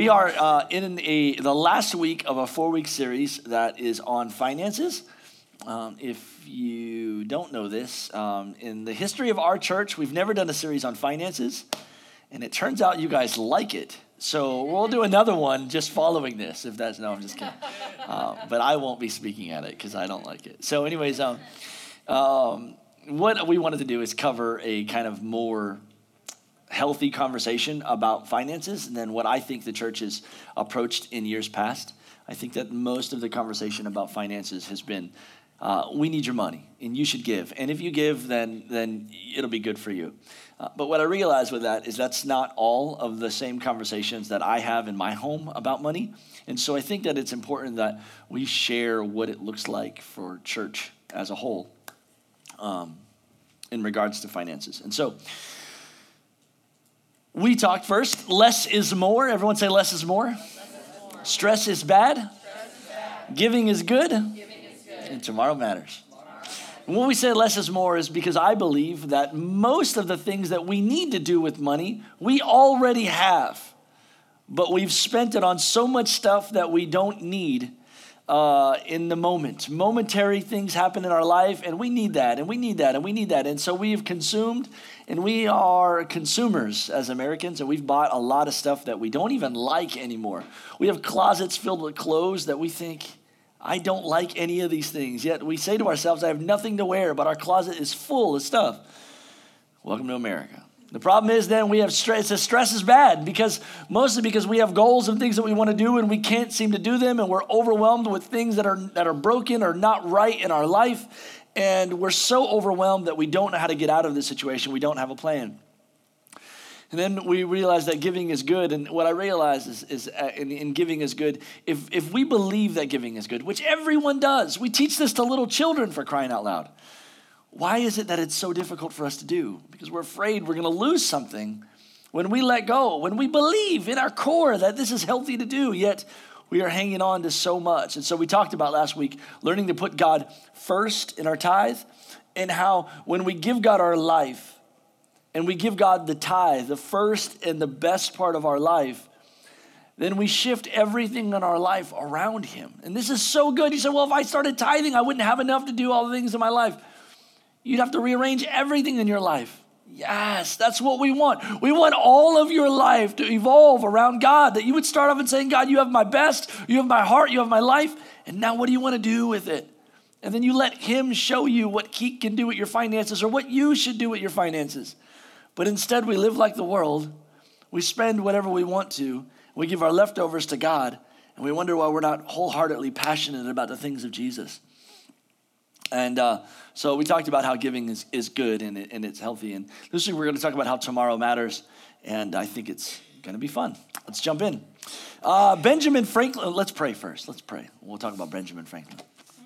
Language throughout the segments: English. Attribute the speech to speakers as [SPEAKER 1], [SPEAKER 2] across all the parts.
[SPEAKER 1] we are uh, in a, the last week of a four week series that is on finances. Um, if you don't know this, um, in the history of our church, we've never done a series on finances, and it turns out you guys like it. So we'll do another one just following this, if that's no, I'm just kidding. Uh, but I won't be speaking at it because I don't like it. So, anyways, um, um, what we wanted to do is cover a kind of more healthy conversation about finances than what I think the church has approached in years past. I think that most of the conversation about finances has been uh, we need your money and you should give. And if you give, then, then it'll be good for you. Uh, but what I realize with that is that's not all of the same conversations that I have in my home about money. And so I think that it's important that we share what it looks like for church as a whole um, in regards to finances. And so we talked first less is more. Everyone say less is more. Less is more. Stress is bad. Stress is bad. Giving is good. Giving is good. And tomorrow matters. And when we say less is more is because I believe that most of the things that we need to do with money, we already have. But we've spent it on so much stuff that we don't need uh, in the moment. Momentary things happen in our life, and we need that, and we need that, and we need that. And so we have consumed, and we are consumers as Americans, and we've bought a lot of stuff that we don't even like anymore. We have closets filled with clothes that we think, I don't like any of these things. Yet we say to ourselves, I have nothing to wear, but our closet is full of stuff. Welcome to America. The problem is then we have stress. The stress is bad because mostly because we have goals and things that we want to do and we can't seem to do them and we're overwhelmed with things that are that are broken or not right in our life and we're so overwhelmed that we don't know how to get out of this situation. We don't have a plan. And then we realize that giving is good. And what I realize is, is uh, in, in, giving is good, if, if we believe that giving is good, which everyone does, we teach this to little children for crying out loud. Why is it that it's so difficult for us to do? Because we're afraid we're going to lose something when we let go, when we believe in our core that this is healthy to do, yet we are hanging on to so much. And so we talked about last week learning to put God first in our tithe and how when we give God our life and we give God the tithe, the first and the best part of our life, then we shift everything in our life around Him. And this is so good. You said, well, if I started tithing, I wouldn't have enough to do all the things in my life. You'd have to rearrange everything in your life. Yes, that's what we want. We want all of your life to evolve around God. That you would start off and saying, God, you have my best, you have my heart, you have my life, and now what do you want to do with it? And then you let Him show you what He can do with your finances or what you should do with your finances. But instead, we live like the world. We spend whatever we want to. We give our leftovers to God, and we wonder why we're not wholeheartedly passionate about the things of Jesus. And uh, so we talked about how giving is, is good and, it, and it's healthy. And this week we're going to talk about how tomorrow matters. And I think it's going to be fun. Let's jump in. Uh, Benjamin Franklin, let's pray first. Let's pray. We'll talk about Benjamin Franklin.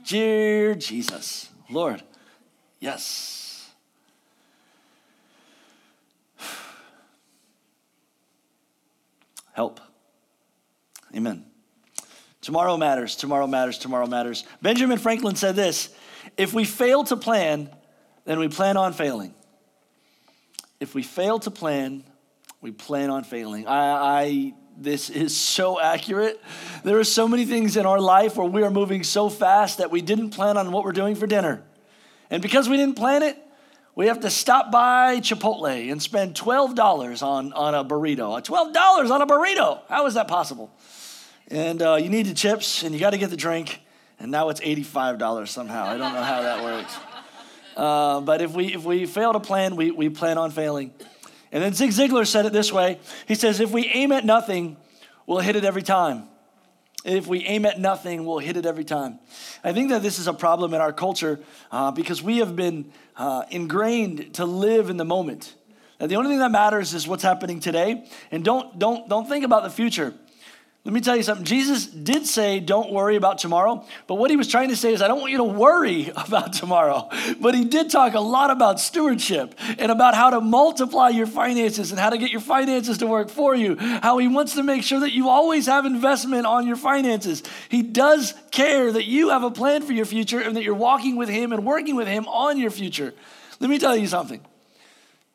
[SPEAKER 1] Dear Jesus, Lord, yes. Help. Amen. Tomorrow matters, tomorrow matters, tomorrow matters. Benjamin Franklin said this if we fail to plan, then we plan on failing. If we fail to plan, we plan on failing. I, I this is so accurate. There are so many things in our life where we are moving so fast that we didn't plan on what we're doing for dinner. And because we didn't plan it, we have to stop by Chipotle and spend $12 on, on a burrito. $12 on a burrito. How is that possible? And uh, you need the chips and you got to get the drink and now it's $85 somehow. I don't know how that works. Uh, but if we, if we fail to plan, we, we plan on failing. And then Zig Ziglar said it this way He says, If we aim at nothing, we'll hit it every time. If we aim at nothing, we'll hit it every time. I think that this is a problem in our culture uh, because we have been uh, ingrained to live in the moment. That the only thing that matters is what's happening today. And don't, don't, don't think about the future. Let me tell you something. Jesus did say, don't worry about tomorrow. But what he was trying to say is, I don't want you to worry about tomorrow. But he did talk a lot about stewardship and about how to multiply your finances and how to get your finances to work for you. How he wants to make sure that you always have investment on your finances. He does care that you have a plan for your future and that you're walking with him and working with him on your future. Let me tell you something.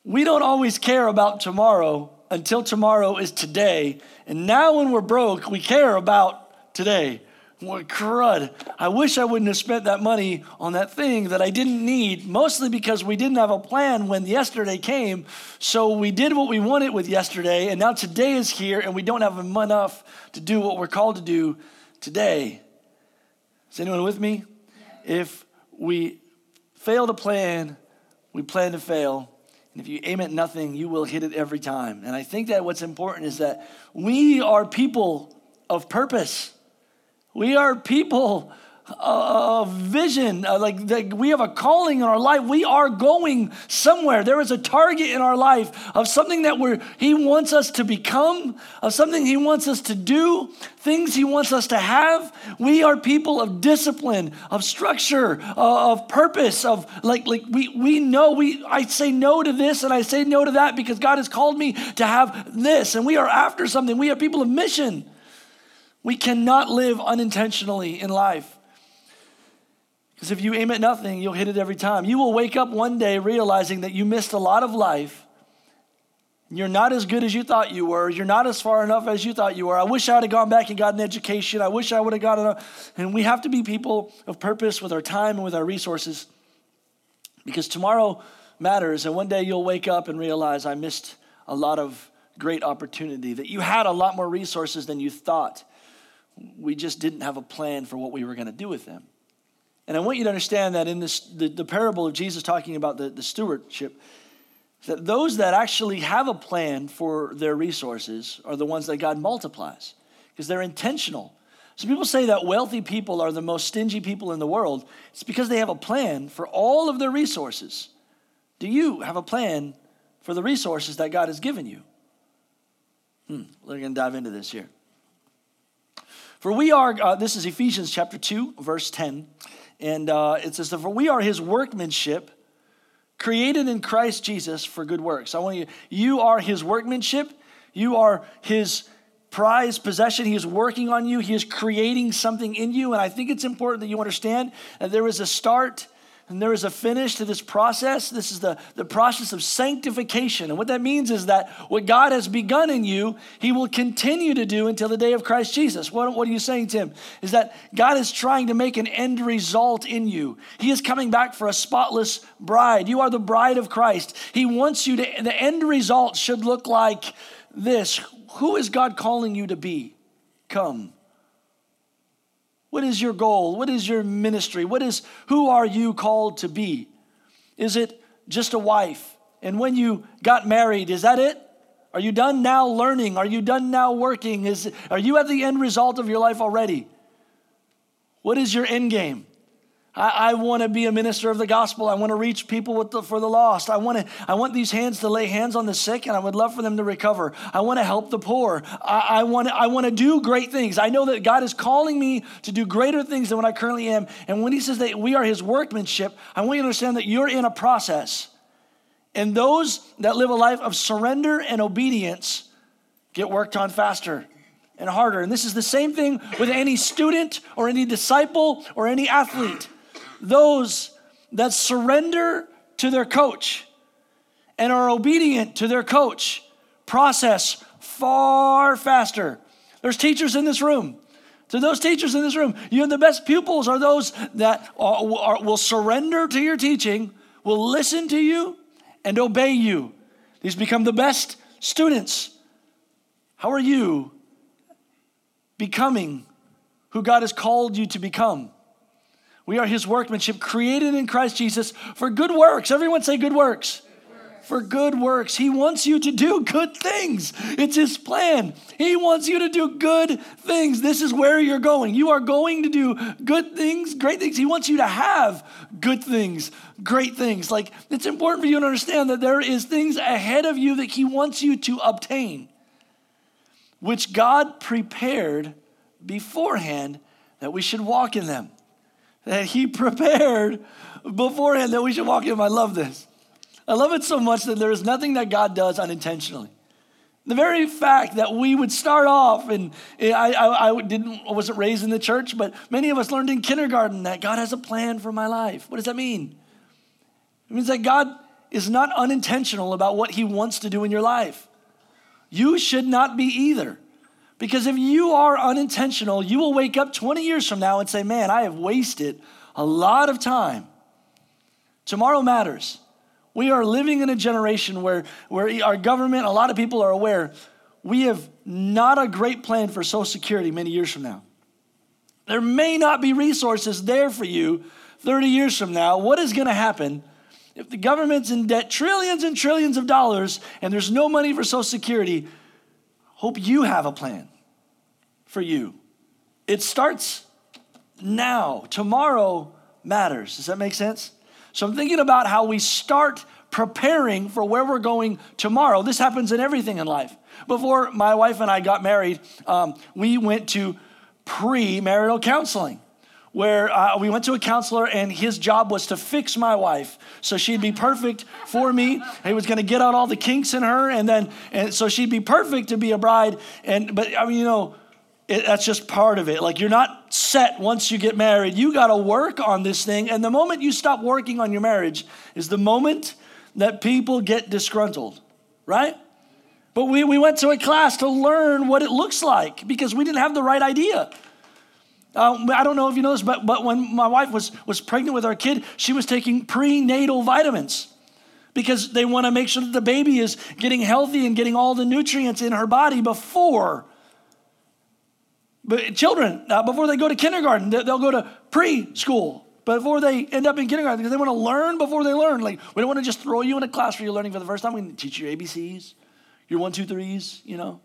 [SPEAKER 1] We don't always care about tomorrow until tomorrow is today. And now when we're broke, we care about today. What crud. I wish I wouldn't have spent that money on that thing that I didn't need, mostly because we didn't have a plan when yesterday came. So we did what we wanted with yesterday, and now today is here, and we don't have enough to do what we're called to do today. Is anyone with me? If we fail to plan, we plan to fail. And if you aim at nothing, you will hit it every time. And I think that what's important is that we are people of purpose. We are people of vision. Like, like we have a calling in our life. We are going somewhere. There is a target in our life of something that we're, He wants us to become, of something He wants us to do, things He wants us to have. We are people of discipline, of structure, uh, of purpose, of like, like we, we know we, I say no to this and I say no to that because God has called me to have this. And we are after something. We are people of mission. We cannot live unintentionally in life. Because if you aim at nothing, you'll hit it every time. You will wake up one day realizing that you missed a lot of life. You're not as good as you thought you were. You're not as far enough as you thought you were. I wish I would have gone back and got an education. I wish I would have gotten a. And we have to be people of purpose with our time and with our resources because tomorrow matters. And one day you'll wake up and realize I missed a lot of great opportunity, that you had a lot more resources than you thought we just didn't have a plan for what we were going to do with them. And I want you to understand that in this, the, the parable of Jesus talking about the, the stewardship, that those that actually have a plan for their resources are the ones that God multiplies because they're intentional. So people say that wealthy people are the most stingy people in the world. It's because they have a plan for all of their resources. Do you have a plan for the resources that God has given you? Hmm, we're going to dive into this here. For we are, uh, this is Ephesians chapter 2, verse 10. And uh, it says, For we are his workmanship, created in Christ Jesus for good works. I want you, you are his workmanship. You are his prized possession. He is working on you. He is creating something in you. And I think it's important that you understand that there is a start and there is a finish to this process. This is the, the process of sanctification. And what that means is that what God has begun in you, He will continue to do until the day of Christ Jesus. What, what are you saying, Tim? Is that God is trying to make an end result in you. He is coming back for a spotless bride. You are the bride of Christ. He wants you to, the end result should look like this Who is God calling you to be? Come. What is your goal? What is your ministry? What is who are you called to be? Is it just a wife? And when you got married, is that it? Are you done now learning? Are you done now working? Is are you at the end result of your life already? What is your end game? I, I want to be a minister of the gospel. I want to reach people the, for the lost. I want, to, I want these hands to lay hands on the sick, and I would love for them to recover. I want to help the poor. I, I, want, I want to do great things. I know that God is calling me to do greater things than what I currently am. And when He says that we are His workmanship, I want you to understand that you're in a process. And those that live a life of surrender and obedience get worked on faster and harder. And this is the same thing with any student or any disciple or any athlete those that surrender to their coach and are obedient to their coach process far faster. There's teachers in this room. To those teachers in this room, you and the best pupils are those that are, are, will surrender to your teaching, will listen to you, and obey you. These become the best students. How are you becoming who God has called you to become? We are his workmanship, created in Christ Jesus for good works. Everyone say good works. For good works. He wants you to do good things. It's his plan. He wants you to do good things. This is where you're going. You are going to do good things, great things. He wants you to have good things, great things. Like it's important for you to understand that there is things ahead of you that he wants you to obtain, which God prepared beforehand that we should walk in them that He prepared beforehand that we should walk in him. I love this. I love it so much that there is nothing that God does unintentionally. The very fact that we would start off, and I, I, I, didn't, wasn't raised in the church, but many of us learned in kindergarten that God has a plan for my life. What does that mean? It means that God is not unintentional about what He wants to do in your life. You should not be either. Because if you are unintentional, you will wake up 20 years from now and say, Man, I have wasted a lot of time. Tomorrow matters. We are living in a generation where, where our government, a lot of people are aware, we have not a great plan for Social Security many years from now. There may not be resources there for you 30 years from now. What is going to happen if the government's in debt trillions and trillions of dollars and there's no money for Social Security? Hope you have a plan for you. It starts now. Tomorrow matters. Does that make sense? So I'm thinking about how we start preparing for where we're going tomorrow. This happens in everything in life. Before my wife and I got married, um, we went to pre-marital counseling where uh, we went to a counselor and his job was to fix my wife. So she'd be perfect for me. He was going to get out all the kinks in her and then and so she'd be perfect to be a bride. And but i mean you know it, that's just part of it. Like you're not set once you get married. You got to work on this thing. And the moment you stop working on your marriage is the moment that people get disgruntled right? But we, we went to a class to learn what it looks like because we didn't have the right idea. Uh, I don't know if you know this, but, but when my wife was, was pregnant with our kid, she was taking prenatal vitamins because they want to make sure that the baby is getting healthy and getting all the nutrients in her body before. But children, uh, before they go to kindergarten, they'll go to preschool before they end up in kindergarten because they want to learn before they learn. Like, we don't want to just throw you in a class where you're learning for the first time. We teach you ABCs your one, two, threes, you know.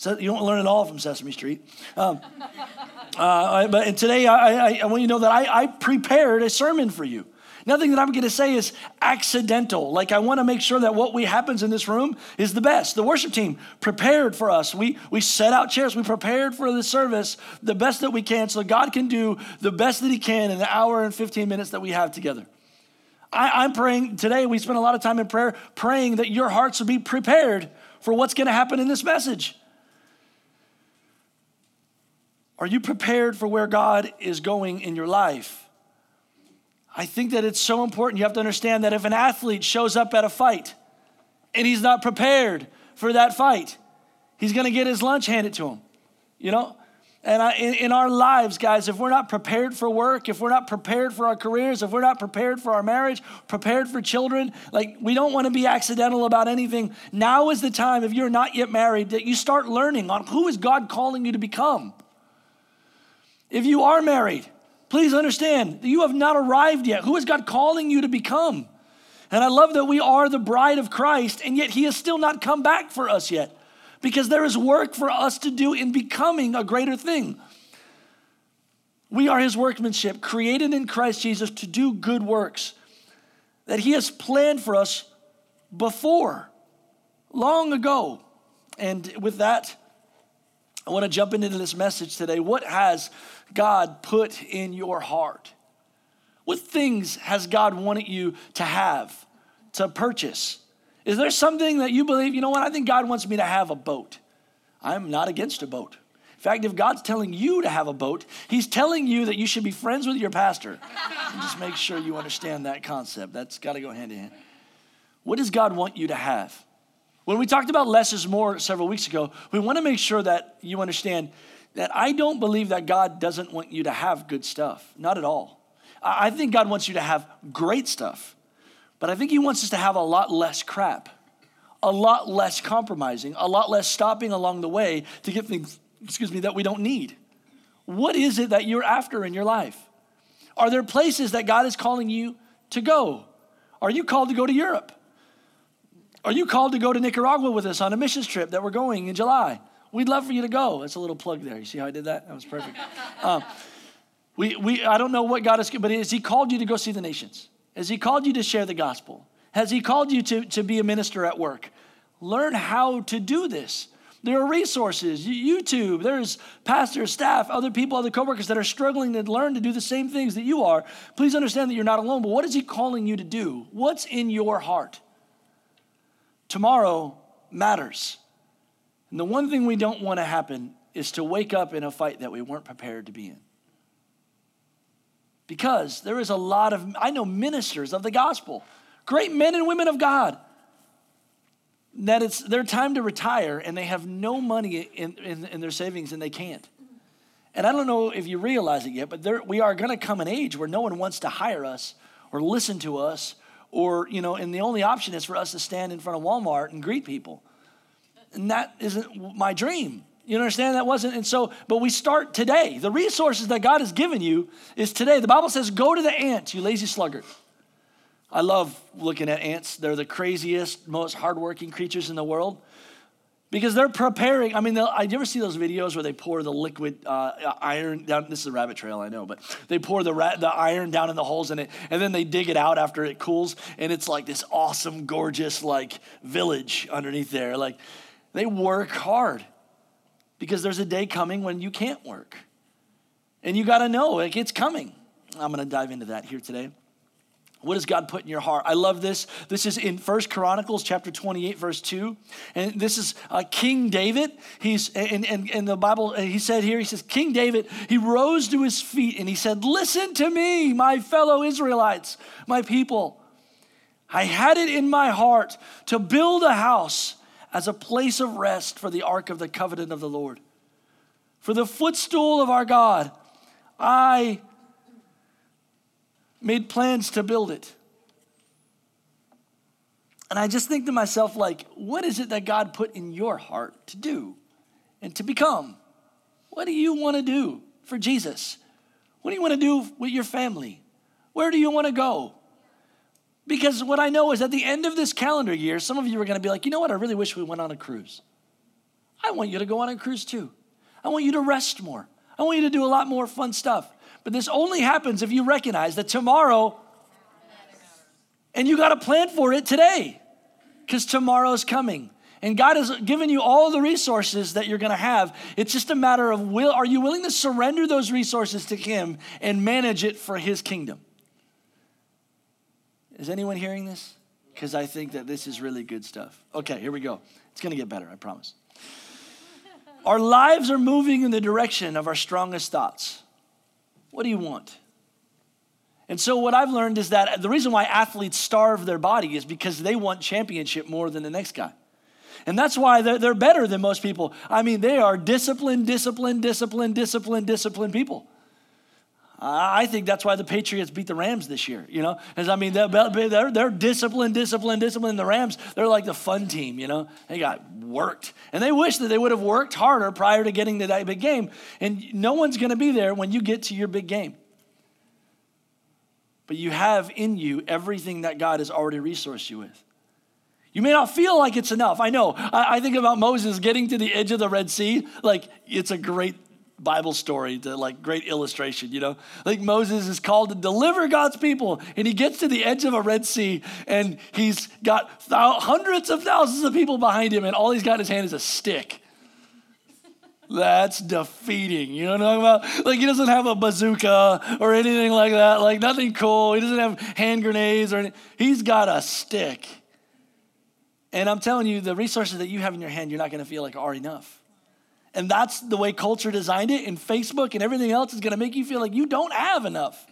[SPEAKER 1] So you don't learn it all from Sesame Street. Um, uh, but today I, I, I, want you to know that I, I prepared a sermon for you. Nothing that I'm going to say is accidental. Like I want to make sure that what we happens in this room is the best. The worship team prepared for us. We we set out chairs. We prepared for the service the best that we can, so God can do the best that He can in the hour and 15 minutes that we have together. I, am praying today, we spend a lot of time in prayer praying that your hearts will be prepared for what's going to happen in this message. Are you prepared for where God is going in your life? I think that it's so important. You have to understand that if an athlete shows up at a fight and he's not prepared for that fight, he's going to get his lunch handed to him. You know, and I, in, in, our lives, guys, if we're not prepared for work, if we're not prepared for our careers, if we're not prepared for our marriage, prepared for children, like we don't want to be accidental about anything. Now is the time, if you're not yet married, that you start learning on who is God calling you to become. If you are married, please understand that you have not arrived yet. Who is God calling you to become? And I love that we are the bride of Christ, and yet He has still not come back for us yet because there is work for us to do in becoming a greater thing. We are his workmanship, created in Christ Jesus to do good works that he has planned for us before, long ago. And with that, I want to jump into this message today. What has God put in your heart? What things has God wanted you to have, to purchase? Is there something that you believe, you know what, I think God wants me to have a boat? I'm not against a boat. In fact, if God's telling you to have a boat, He's telling you that you should be friends with your pastor. just make sure you understand that concept. That's got to go hand in hand. What does God want you to have? When we talked about less is more several weeks ago, we want to make sure that you understand that I don't believe that God doesn't want you to have good stuff. Not at all. I think God wants you to have great stuff. But I think he wants us to have a lot less crap, a lot less compromising, a lot less stopping along the way to get things, excuse me, that we don't need. What is it that you're after in your life? Are there places that God is calling you to go? Are you called to go to Europe? Are you called to go to Nicaragua with us on a missions trip that we're going in July? We'd love for you to go. That's a little plug there. You see how I did that? That was perfect. Um, we, we, I don't know what God has, but has He called you to go see the nations? Has He called you to share the gospel? Has He called you to, to be a minister at work? Learn how to do this. There are resources, YouTube, there's pastors, staff, other people, other coworkers that are struggling to learn to do the same things that you are. Please understand that you're not alone, but what is He calling you to do? What's in your heart? Tomorrow matters. And the one thing we don't want to happen is to wake up in a fight that we weren't prepared to be in. Because there is a lot of, I know ministers of the gospel, great men and women of God, that it's their time to retire and they have no money in, in, in their savings and they can't. And I don't know if you realize it yet, but there, we are going to come an age where no one wants to hire us or listen to us, or, you know, and the only option is for us to stand in front of Walmart and greet people. And that isn't my dream. You understand? That wasn't, and so, but we start today. The resources that God has given you is today. The Bible says, go to the ants, you lazy sluggard. I love looking at ants. They're the craziest, most hardworking creatures in the world because they're preparing. I mean, I you ever see those videos where they pour the liquid uh, iron down? This is a rabbit trail, I know, but they pour the ra- the iron down in the holes in it, and then they dig it out after it cools, and it's like this awesome, gorgeous like village underneath there. Like they work hard because there's a day coming when you can't work, and you got to know like it's coming. I'm going to dive into that here today. What does God put in your heart? I love this. This is in First Chronicles chapter 28, verse 2. And this is uh, King David. He's in, in, in the Bible, uh, he said here, he says, King David, he rose to his feet and he said, Listen to me, my fellow Israelites, my people. I had it in my heart to build a house as a place of rest for the ark of the covenant of the Lord. For the footstool of our God, I made plans to build it. And I just think to myself, like, what is it that God put in your heart to do and to become? What do you want to do for Jesus? What do you want to do with your family? Where do you want to go? Because what I know is at the end of this calendar year, some of you are going to be like, you know what? I really wish we went on a cruise. I want you to go on a cruise too. I want you to rest more. I want you to do a lot more fun stuff. But this only happens if you recognize that tomorrow, and you got to plan for it today, because tomorrow's coming. And God has given you all the resources that you're going to have. It's just a matter of will are you willing to surrender those resources to him and manage it for his kingdom? Is anyone hearing this? Because I think that this is really good stuff. Okay, here we go. It's going to get better, I promise. Our lives are moving in the direction of our strongest thoughts. What do you want? And so, what I've learned is that the reason why athletes starve their body is because they want championship more than the next guy. And that's why they're, better than most people. I mean, they are disciplined, disciplined, disciplined, disciplined, disciplined people. I think that's why the Patriots beat the Rams this year, you know? Because, I mean, they're, they're, they're disciplined, disciplined, disciplined. The Rams, they're like the fun team, you know? They got worked. And they wish that they would have worked harder prior to getting to that big game. And no one's going to be there when you get to your big game. But you have in you everything that God has already resourced you with. You may not feel like it's enough. I know. I, I think about Moses getting to the edge of the Red Sea. Like, it's a great Bible story to like great illustration, you know? Like Moses is called to deliver God's people, and he gets to the edge of a Red Sea, and he's got th- hundreds of thousands of people behind him, and all he's got in his hand is a stick. That's defeating. You know what I'm talking about? Like he doesn't have a bazooka or anything like that. Like nothing cool. He doesn't have hand grenades or anything. He's got a stick. And I'm telling you, the resources that you have in your hand, you're not going to feel like are enough. And that's the way culture designed it, and Facebook and everything else is gonna make you feel like you don't have enough.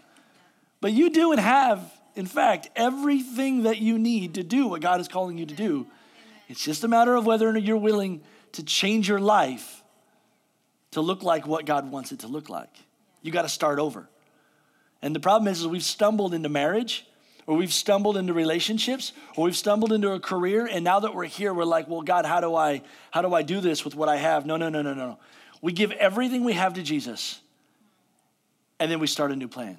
[SPEAKER 1] But you do and have, in fact, everything that you need to do what God is calling you to do. It's just a matter of whether or not you're willing to change your life to look like what God wants it to look like. You got to start over. And the problem is, is we've stumbled into marriage or we've stumbled into relationships, or we've stumbled into a career, and now that we're here, we're like, well, God, how do I how do I do this with what I have? No, no, no, no, no. We give everything we have to Jesus, and then we start a new plan.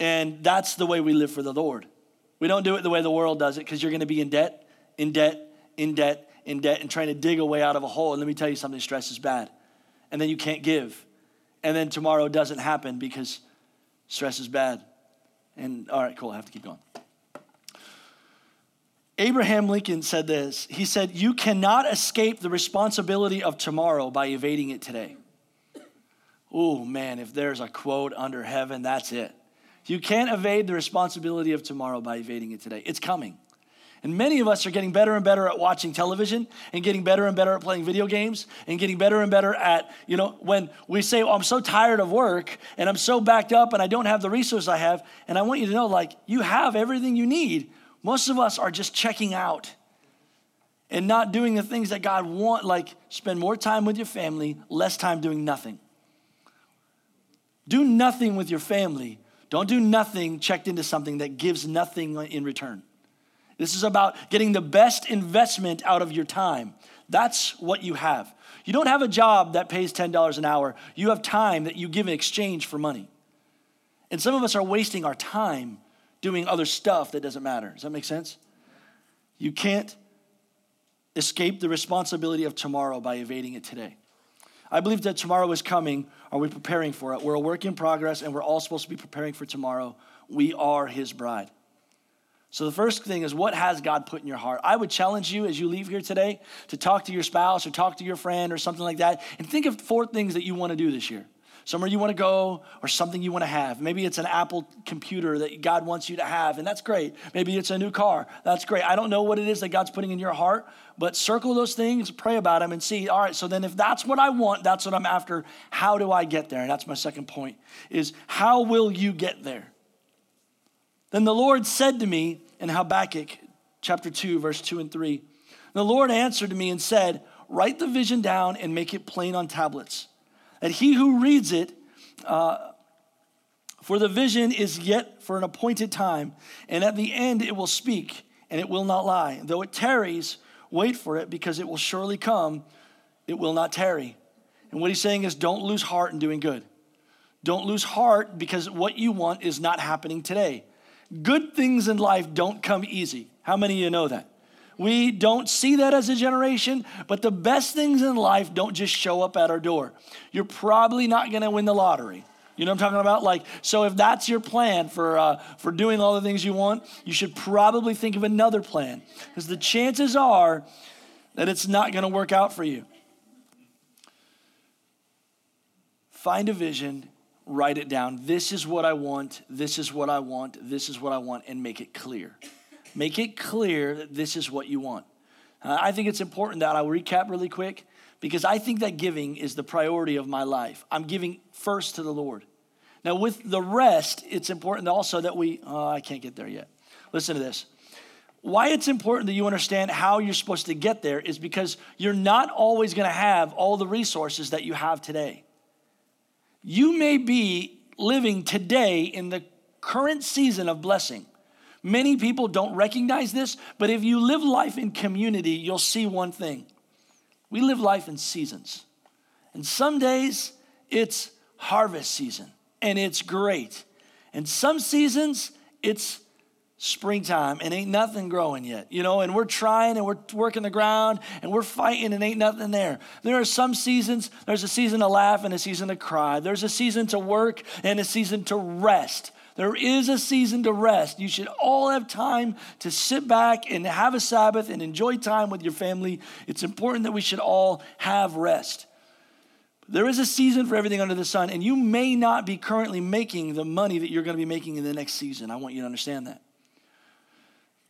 [SPEAKER 1] And that's the way we live for the Lord. We don't do it the way the world does it, because you're gonna be in debt, in debt, in debt, in debt, and trying to dig a way out of a hole. And let me tell you something, stress is bad. And then you can't give. And then tomorrow doesn't happen because stress is bad. And all right, cool, I have to keep going. Abraham Lincoln said this. He said, You cannot escape the responsibility of tomorrow by evading it today. Oh man, if there's a quote under heaven, that's it. You can't evade the responsibility of tomorrow by evading it today. It's coming. And many of us are getting better and better at watching television and getting better and better at playing video games and getting better and better at, you know, when we say, oh, I'm so tired of work and I'm so backed up and I don't have the resources I have. And I want you to know, like, you have everything you need. Most of us are just checking out. and not doing the things that God want, like spend more time with your family, less time doing nothing. Do nothing with your family. Don't do nothing checked into something that gives nothing in return. This is about getting the best investment out of your time. That's what you have. You don't have a job that pays $10 an hour. You have time that you give in exchange for money. And some of us are wasting our time doing other stuff that doesn't matter. Does that make sense? You can't escape the responsibility of tomorrow by evading it today. I believe that tomorrow is coming. Are we preparing for it? We're a work in progress and we're all supposed to be preparing for tomorrow. We are his bride. So, the first thing is what has God put in your heart? I would challenge you as you leave here today to talk to your spouse or talk to your friend or something like that and think of four things that you want to do this year somewhere you want to go or something you want to have. Maybe it's an Apple computer that God wants you to have, and that's great. Maybe it's a new car. That's great. I don't know what it is that God's putting in your heart, but circle those things, pray about them, and see, all right, so then if that's what I want, that's what I'm after, how do I get there? And that's my second point is how will you get there? Then the Lord said to me in Habakkuk chapter 2, verse 2 and 3, the Lord answered to me and said, Write the vision down and make it plain on tablets that he who reads it, uh, for the vision is yet for an appointed time, and at the end it will speak, and it will not lie. Though it tarries, wait for it, because it will surely come, it will not tarry. And what he's saying is don't lose heart in doing good. Don't lose heart because what you want is not happening today. Good things in life don't come easy. How many of you know that? We don't see that as a generation, but the best things in life don't just show up at our door. You're probably not going to win the lottery. You know what I'm talking about? Like, so if that's your plan for uh, for doing all the things you want, you should probably think of another plan because the chances are that it's not going to work out for you. Find a vision, write it down. This is what I want. This is what I want. This is what I want, and make it clear. Make it clear that this is what you want. Uh, I think it's important that I'll recap really quick because I think that giving is the priority of my life. I'm giving first to the Lord. Now, with the rest, it's important also that we, oh, I can't get there yet. Listen to this. Why it's important that you understand how you're supposed to get there is because you're not always going to have all the resources that you have today. You may be living today in the current season of blessing. Many people don't recognize this, but if you live life in community, you'll see one thing. We live life in seasons. And some days it's harvest season and it's great. And some seasons it's springtime and ain't nothing growing yet, you know, and we're trying and we're working the ground and we're fighting and ain't nothing there. There are some seasons, there's a season to laugh and a season to cry. There's a season to work and a season to rest. There is a season to rest. You should all have time to sit back and have a Sabbath and enjoy time with your family. It's important that we should all have rest. There is a season for everything under the sun, and you may not be currently making the money that you're going to be making in the next season. I want you to understand that.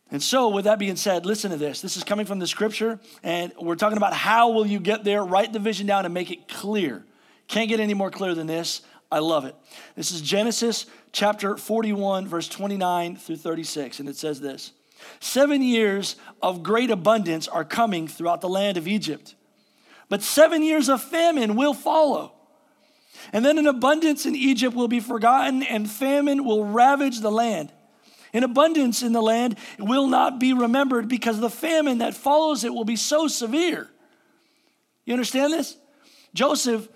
[SPEAKER 1] And so, with that being said, listen to this. This is coming from the scripture, and we're talking about how will you get there? Write the vision down and make it clear. Can't get any more clear than this. I love it. This is Genesis chapter 41, verse 29 through 36, and it says this Seven years of great abundance are coming throughout the land of Egypt, but seven years of famine will follow. And then an abundance in Egypt will be forgotten, and famine will ravage the land. An abundance in the land will not be remembered because the famine that follows it will be so severe. You understand this? Joseph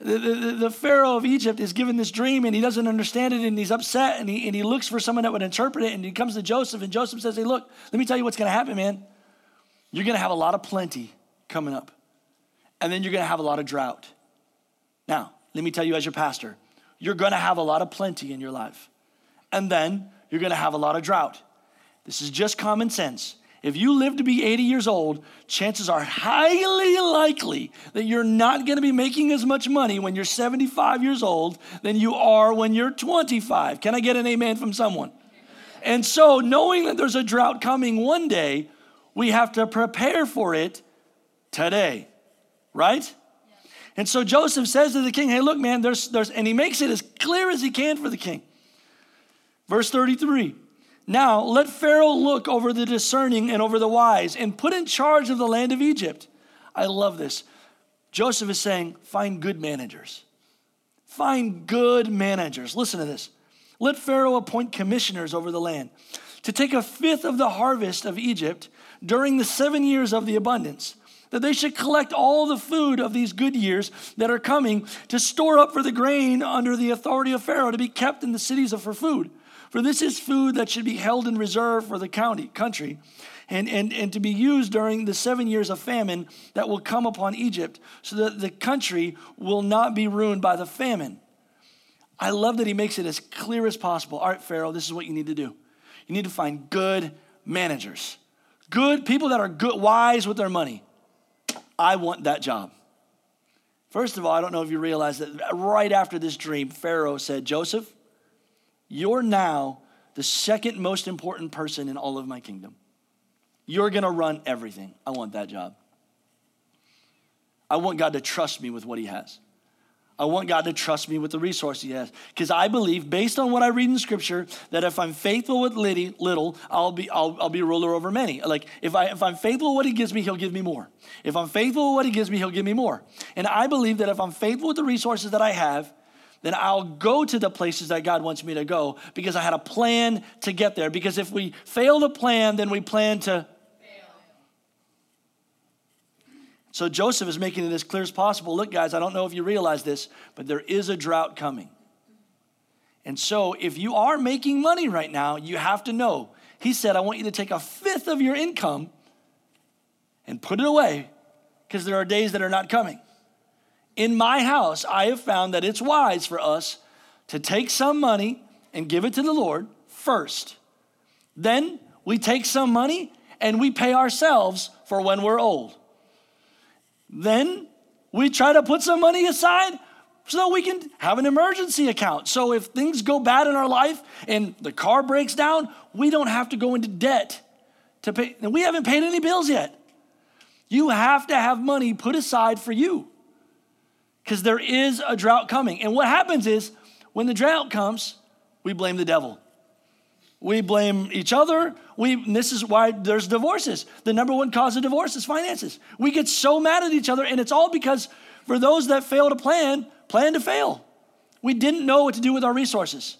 [SPEAKER 1] the, the, the, Pharaoh of Egypt is given this dream and he doesn't understand it and he's upset and he, and he looks for someone that would interpret it and he comes to Joseph and Joseph says, Hey, look, let me tell you what's going to happen, man. You're going to have a lot of plenty coming up and then you're going to have a lot of drought. Now, let me tell you as your pastor, you're going to have a lot of plenty in your life and then you're going to have a lot of drought. This is just common sense. If you live to be 80 years old, chances are highly likely that you're not going to be making as much money when you're 75 years old than you are when you're 25. Can I get an amen from someone? And so, knowing that there's a drought coming one day, we have to prepare for it today, right? And so Joseph says to the king, Hey, look, man, there's, there's, and he makes it as clear as he can for the king. Verse 33 Now let Pharaoh look over the discerning and over the wise and put in charge of the land of Egypt. I love this. Joseph is saying, find good managers. Find good managers. Listen to this. Let Pharaoh appoint commissioners over the land to take a fifth of the harvest of Egypt during the seven years of the abundance, that they should collect all the food of these good years that are coming to store up for the grain under the authority of Pharaoh to be kept in the cities for food. For this is food that should be held in reserve for the county, country, and, and, and to be used during the seven years of famine that will come upon Egypt, so that the country will not be ruined by the famine. I love that he makes it as clear as possible. All right, Pharaoh, this is what you need to do. You need to find good managers, good people that are good, wise with their money. I want that job. First of all, I don't know if you realize that right after this dream, Pharaoh said, Joseph, you're now the second most important person in all of my kingdom. You're to run everything. I want that job. I want God to trust me with what He has. I want God to trust me with the resources He has. Because I believe, based on what I read in Scripture, that if I'm faithful with little, I'll be, I'll, I'll be ruler over many. Like, if, I, if I'm faithful with what He gives me, He'll give me more. If I'm faithful with what He gives me, He'll give me more. And I believe that if I'm faithful with the resources that I have, then I'll go to the places that God wants me to go because I had a plan to get there. Because if we fail to plan, then we plan to fail. So Joseph is making it as clear as possible. Look, guys, I don't know if you realize this, but there is a drought coming. And so if you are making money right now, you have to know. He said, I want you to take a fifth of your income and put it away because there are days that are not coming in my house, I have found that it's wise for us to take some money and give it to the Lord first. Then we take some money and we pay ourselves for when we're old. Then we try to put some money aside so we can have an emergency account. So if things go bad in our life and the car breaks down, we don't have to go into debt to pay. And We haven't paid any bills yet. You have to have money put aside for you because there is a drought coming. And what happens is when the drought comes, we blame the devil. We blame each other. We, this is why there's divorces. The number one cause of divorce is finances. We get so mad at each other, and it's all because for those that fail to plan, plan to fail. We didn't know what to do with our resources.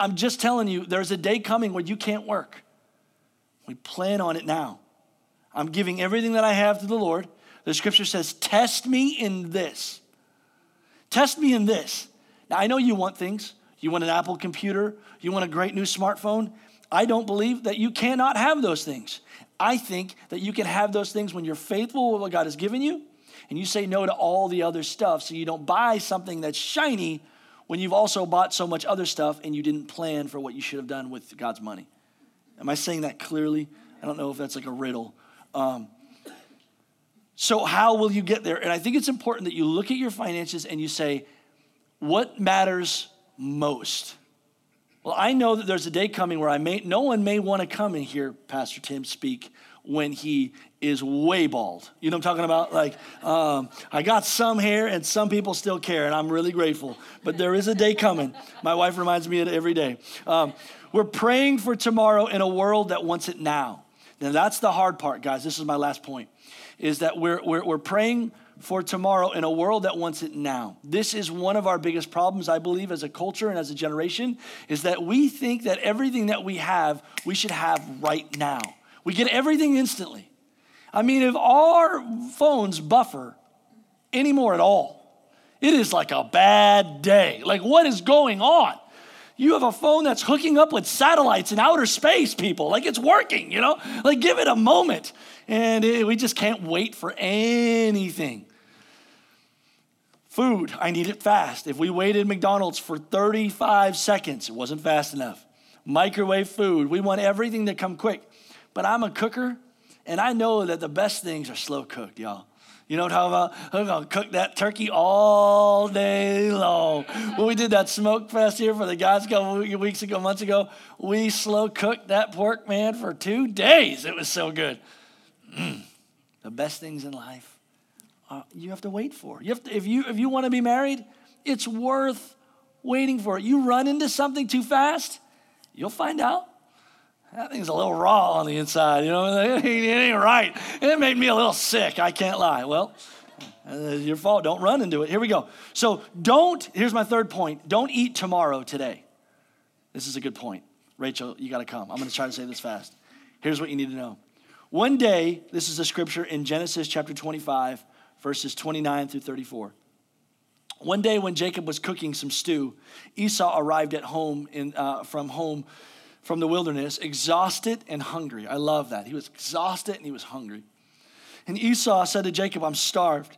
[SPEAKER 1] I'm just telling you, there's a day coming where you can't work. We plan on it now. I'm giving everything that I have to the Lord. The scripture says, Test me in this. Test me in this. Now, I know you want things. You want an Apple computer, you want a great new smartphone. I don't believe that you cannot have those things. I think that you can have those things when you're faithful with what God has given you and you say no to all the other stuff so you don't buy something that's shiny when you've also bought so much other stuff and you didn't plan for what you should have done with God's money. Am I saying that clearly? I don't know if that's like a riddle. Um, so, how will you get there? And I think it's important that you look at your finances and you say, what matters most? Well, I know that there's a day coming where I may, no one may want to come and hear Pastor Tim speak when he is way bald. You know what I'm talking about? Like, um, I got some hair and some people still care, and I'm really grateful. But there is a day coming. My wife reminds me of it every day. Um, we're praying for tomorrow in a world that wants it now. Now, that's the hard part, guys. This is my last point is that we're, we're, we're praying for tomorrow in a world that wants it now. This is one of our biggest problems, I believe, as a culture and as a generation, is that we think that everything that we have, we should have right now. We get everything instantly. I mean, if our phones buffer anymore at all, it is like a bad day. Like, what is going on? You have a phone that's hooking up with satellites in outer space, people. Like, it's working, you know? Like, give it a moment and it, we just can't wait for anything. Food, I need it fast. If we waited McDonald's for 35 seconds, it wasn't fast enough. Microwave food, we want everything to come quick. But I'm a cooker, and I know that the best things are slow cooked, y'all. You know what I'm talking about? I'm gonna cook that turkey all day long. when we did that smoke fest here for the guys a couple weeks ago, months ago, we slow cooked that pork, man, for two days. It was so good. the best things in life, uh, you have to wait for. You have to, if you if you want to be married, it's worth waiting for it. You run into something too fast, you'll find out. That thing's a little raw on the inside, you know, it ain't right. It made me a little sick, I can't lie. Well, uh, your fault. Don't run into it. Here we go. So don't, here's my third point don't eat tomorrow today. This is a good point. Rachel, you got to come. I'm to try to say this fast. Here's what you need to know. One day, this is a scripture in Genesis chapter 25, verses 29 through 34. One day, when Jacob was cooking some stew, Esau arrived at home in, uh, from home from the wilderness, exhausted and hungry. I love that. He was exhausted and he was hungry. And Esau said to Jacob, I'm starved.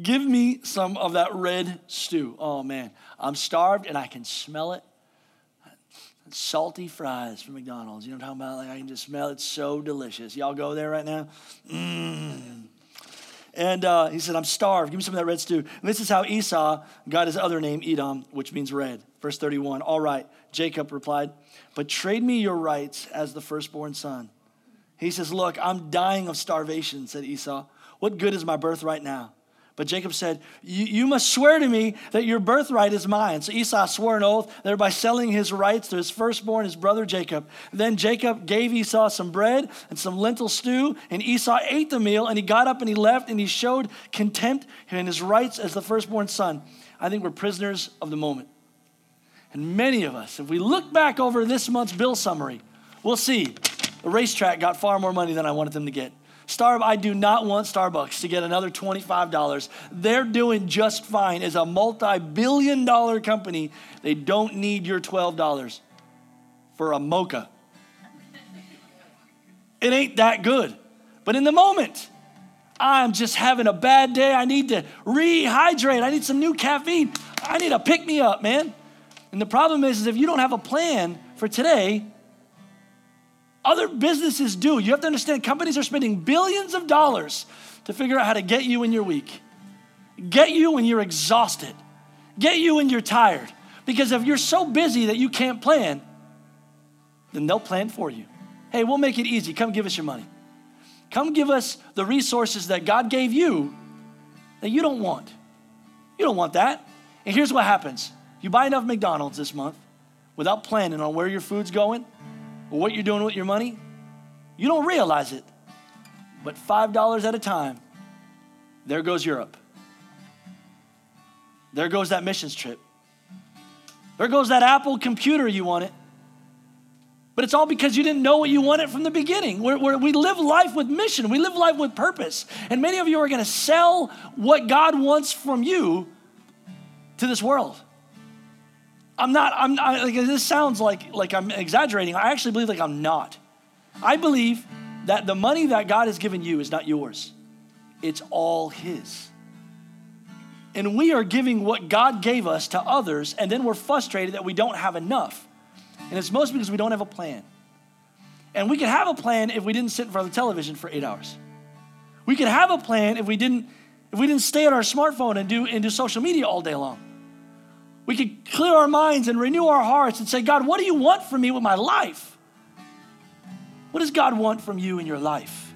[SPEAKER 1] Give me some of that red stew. Oh man, I'm starved and I can smell it. Salty fries from McDonald's. You know what I'm talking about? Like I can just smell it. So delicious. Y'all go there right now? Mmm. And uh, he said, I'm starved. Give me some of that red stew. And this is how Esau got his other name, Edom, which means red. Verse 31. All right, Jacob replied, but trade me your rights as the firstborn son. He says, Look, I'm dying of starvation, said Esau. What good is my birthright now? But Jacob said, You must swear to me that your birthright is mine. So Esau swore an oath, thereby selling his rights to his firstborn, his brother Jacob. Then Jacob gave Esau some bread and some lentil stew, and Esau ate the meal, and he got up and he left, and he showed contempt in his rights as the firstborn son. I think we're prisoners of the moment. And many of us, if we look back over this month's bill summary, we'll see the racetrack got far more money than I wanted them to get. Starb, I do not want Starbucks to get another $25. They're doing just fine as a multi billion dollar company. They don't need your $12 for a mocha. It ain't that good. But in the moment, I'm just having a bad day. I need to rehydrate. I need some new caffeine. I need a pick me up, man. And the problem is, is if you don't have a plan for today, other businesses do. You have to understand companies are spending billions of dollars to figure out how to get you when you're weak, get you when you're exhausted, get you when you're tired. Because if you're so busy that you can't plan, then they'll plan for you. Hey, we'll make it easy. Come give us your money. Come give us the resources that God gave you that you don't want. You don't want that. And here's what happens you buy enough McDonald's this month without planning on where your food's going or what you're doing with your money, you don't realize it. But $5 at a time, there goes Europe. There goes that missions trip. There goes that Apple computer you wanted. But it's all because you didn't know what you wanted from the beginning. We're, we're, we live life with mission, we live life with purpose. And many of you are going to sell what God wants from you to this world. I'm not, I'm not, like, this sounds like, like I'm exaggerating. I actually believe like I'm not. I believe that the money that God has given you is not yours, it's all His. And we are giving what God gave us to others, and then we're frustrated that we don't have enough. And it's mostly because we don't have a plan. And we could have a plan if we didn't sit in front of the television for eight hours. We could have a plan if we didn't, if we didn't stay on our smartphone and do, and do social media all day long. We could clear our minds and renew our hearts and say, God, what do you want from me with my life? What does God want from you in your life?